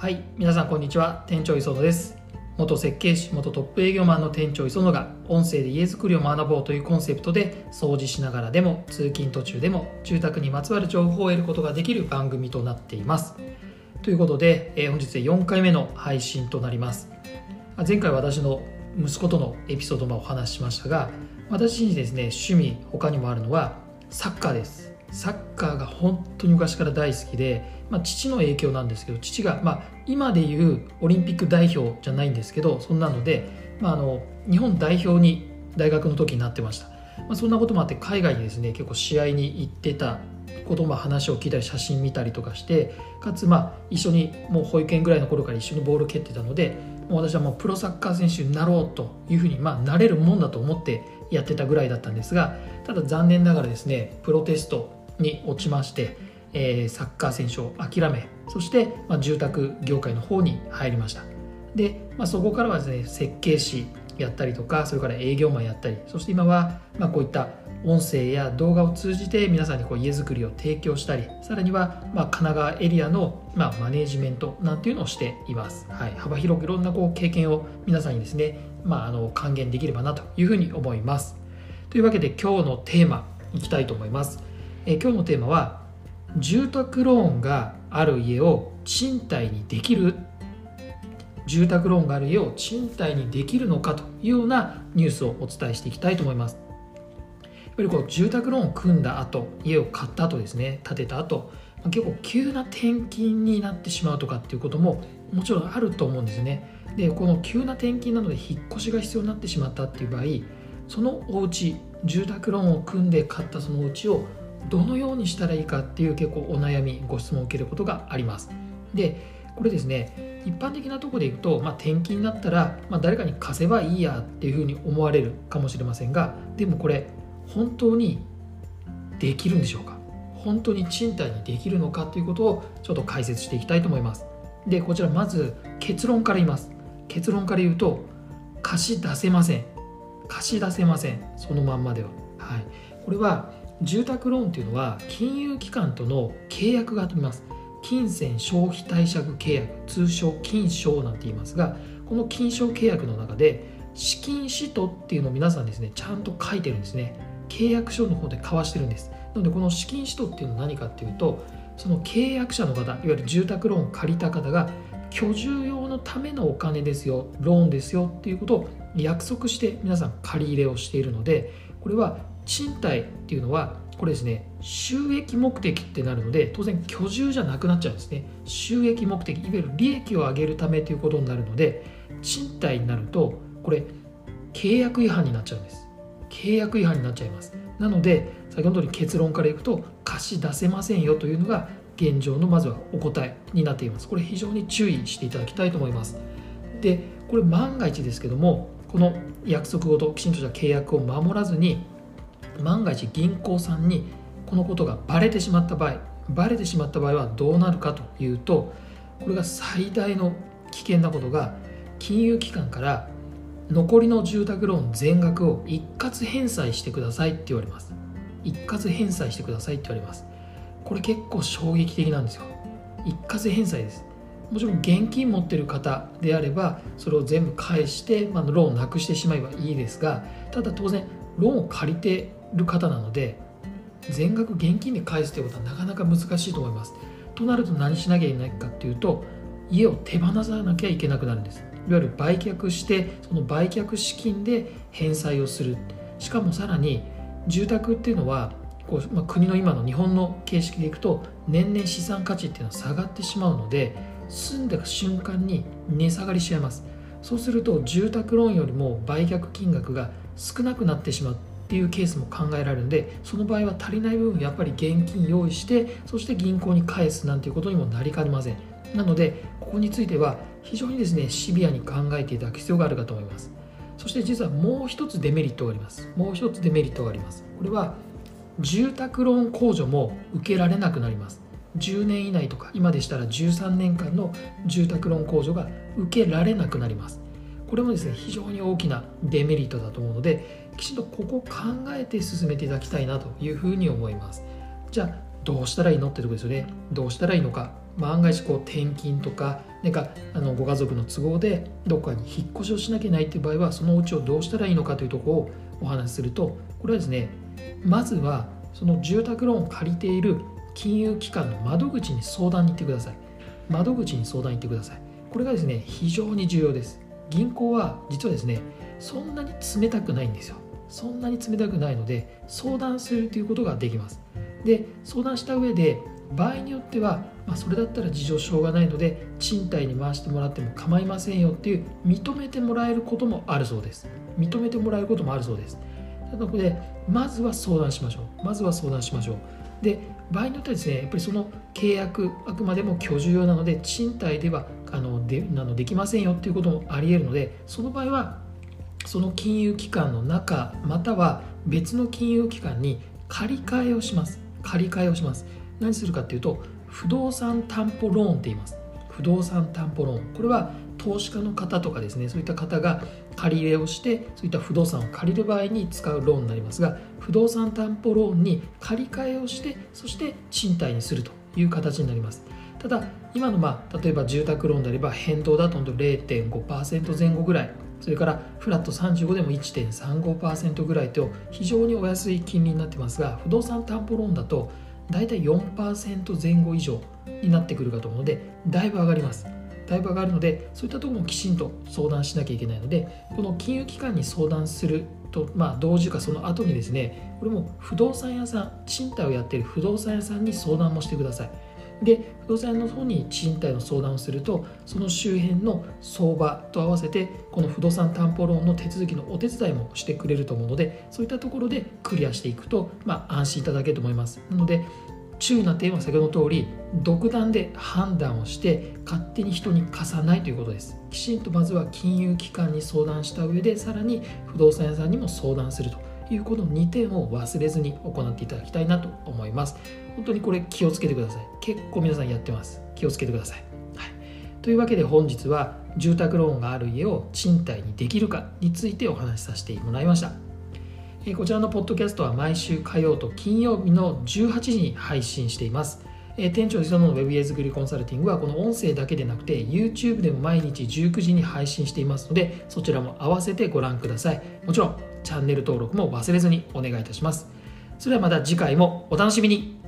はい皆さんこんにちは。店長磯野です。元設計士元トップ営業マンの店長磯野が音声で家づくりを学ぼうというコンセプトで掃除しながらでも通勤途中でも住宅にまつわる情報を得ることができる番組となっています。ということで、えー、本日で4回目の配信となります。前回私の息子とのエピソードもお話ししましたが私にですね趣味他にもあるのはサッカーです。サッカーが本当に昔から大好きで、まあ、父の影響なんですけど父が、まあ、今でいうオリンピック代表じゃないんですけどそんなので、まあ、あの日本代表に大学の時になってました、まあ、そんなこともあって海外にですね結構試合に行ってたことも話を聞いたり写真見たりとかしてかつまあ一緒にもう保育園ぐらいの頃から一緒にボール蹴ってたのでもう私はもうプロサッカー選手になろうというふうにまあなれるもんだと思ってやってたぐらいだったんですがただ残念ながらですねプロテストに落ちまして、えー、サッカー選手を諦めそして、まあ、住宅業界の方に入りました。で、まあ、そこからはですね設計士やったりとかそれから営業マンやったりそして今は、ま、こういった音声や動画を通じて皆さんにこう家づくりを提供したりさらには、ま、神奈川エリアの、ま、マネージメントなんていうのをしています、はい、幅広くいろんなこう経験を皆さんにですね、まあ、あの還元できればなというふうに思います。というわけで今日のテーマいきたいと思います。え今日のテーマは住宅ローンがある家を賃貸にできる。住宅ローンがある家を賃貸にできるのかというようなニュースをお伝えしていきたいと思います。やっぱりこう住宅ローンを組んだ後家を買った後ですね建てた後結構急な転勤になってしまうとかっていうことももちろんあると思うんですね。でこの急な転勤なので引っ越しが必要になってしまったっていう場合そのお家住宅ローンを組んで買ったそのお家をどのようにしたらいいかっていう結構お悩みご質問を受けることがあります。でこれですね一般的なとこでいくと、まあ、転勤になったら、まあ、誰かに貸せばいいやっていうふうに思われるかもしれませんがでもこれ本当にできるんでしょうか？本当に賃貸にできるのかということをちょっと解説していきたいと思います。でこちらまず結論から言います。結論から言うと貸し出せません。貸し出せません。そのまんまでは。はい。これは住宅ローンっていうのは金融機関との契約があります。金銭消費貸借契約通称金商なんて言いますがこの金商契約の中で資金使途っていうのを皆さんですねちゃんと書いてるんですね。契約書の方で交わしてるんです。なのでこの資金使途っていうのは何かっていうとその契約者の方いわゆる住宅ローンを借りた方が居住用のためのお金ですよローンですよっていうことを約束して皆さん借り入れをしているのでこれは賃貸っていうのはこれですね収益目的ってなるので当然居住じゃなくなっちゃうんですね。収益目的いわゆる利益を上げるためということになるので賃貸になるとこれ契約違反になっちゃうんです。契約違反になっちゃいます。なので先ほどの結論からいくと貸し出せませんよというのが現状のまずはお答えになっています。これ非常に注意していただきたいと思います。でこれ万が一ですけどもこの約束ごときちんとした契約を守らずに万が一銀行さんにこのことがバレてしまった場合バレてしまった場合はどうなるかというとこれが最大の危険なことが金融機関から残りの住宅ローン全額を一括返済してくださいって言われます。一括返済してくださいって言われます。これ結構衝撃的なんですよ。一括返済です。もちろん現金持ってる方であればそれを全部返して、まあ、ローンなくしてしまえばいいですがただ当然ローンを借りてる方なので全額現金で返すということはなかなか難しいと思います。となると何しなきゃいけないかっていうと家を手放さなきゃいけなくなるんです。いわゆる売却してその売却資金で返済をする。しかもさらに住宅っていうのはこう、まあ、国の今の日本の形式でいくと年々資産価値っていうのは下がってしまうので住んだ瞬間に値下がりしちゃいます。そうすると住宅ローンよりも売却金額が少なくなってしまうっていうケースも考えられるのでその場合は足りない部分やっぱり現金用意してそして銀行に返すなんていうことにもなりかねません。なのでここについては非常にですねシビアに考えていただく必要があるかと思います。そして実はもう一つデメリットがあります。もう一つデメリットがあります。これは住宅ローン控除も受けられなくなります。10年以内とか今でしたら13年間の住宅ローン控除が受けられなくなります。これもですね非常に大きなデメリットだと思うのできちんとここを考えて進めていただきたいなというふうに思います。じゃあどうしたらいいのってとこですよね。どうしたらいいのか、まあ、案外しこう転勤とかなんかあのご家族の都合でどっかに引っ越しをしなきゃいけないっていう場合はそのお家をどうしたらいいのかというところをお話しするとこれはですねまずはその住宅ローンを借りている金融機関の窓口に相談に行ってください。窓口に相談に行ってください。これがですね非常に重要です。銀行は実はですねそんなに冷たくないんですよ。そんなに冷たくないので相談するということができます。で相談した上で場合によっては、まあ、それだったら事情しょうがないので賃貸に回してもらっても構いませんよっていう認めてもらえることもあるそうです。認めてもらえることもあるそうです。なのでまずは相談しましょう。まずは相談しましょう。で場合によってはですねやっぱりその契約あくまでも居住用なので賃貸ではあのであのできませんよっていうこともありえるのでその場合はその金融機関の中または別の金融機関に借り換えをします。借り換えをします。何するかっていうと不動産担保ローンって言います。不動産担保ローン。これは投資家の方とかですねそういった方が借り入れをしてそういった不動産を借りる場合に使うローンになりますが不動産担保ローンに借り換えをしてそして賃貸にするという形になります。ただ今のまあ例えば住宅ローンであれば変動だと0.5%前後ぐらいそれからフラット35でも1.35%ぐらいと非常にお安い金利になってますが不動産担保ローンだと大体4%前後以上になってくるかと思うのでだいぶ上がります。だいぶ上がるのでそういったところもきちんと相談しなきゃいけないのでこの金融機関に相談すると、まあ、同時かその後にですねこれも不動産屋さん賃貸をやっている不動産屋さんに相談もしてください。で不動産屋の方に賃貸の相談をするとその周辺の相場と合わせてこの不動産担保ローンの手続きのお手伝いもしてくれると思うのでそういったところでクリアしていくと、まあ、安心いただけると思います。なので注意な点は先ほどの通り独断で判断をして勝手に人に貸さないということです。きちんとまずは金融機関に相談した上でさらに不動産屋さんにも相談するというこの2点を忘れずに行っていただきたいなと思います。本当にこれ気をつけてください。結構皆さんやってます。気をつけてください、はい、というわけで本日は住宅ローンがある家を賃貸にできるかについてお話しさせてもらいました。こちらのポッドキャストは毎週火曜と金曜日の18時に配信しています。店長磯野の Web 家作りコンサルティングはこの音声だけでなくて YouTube でも毎日19時に配信していますのでそちらも合わせてご覧ください。もちろんチャンネル登録も忘れずにお願いいたします。それではまた次回もお楽しみに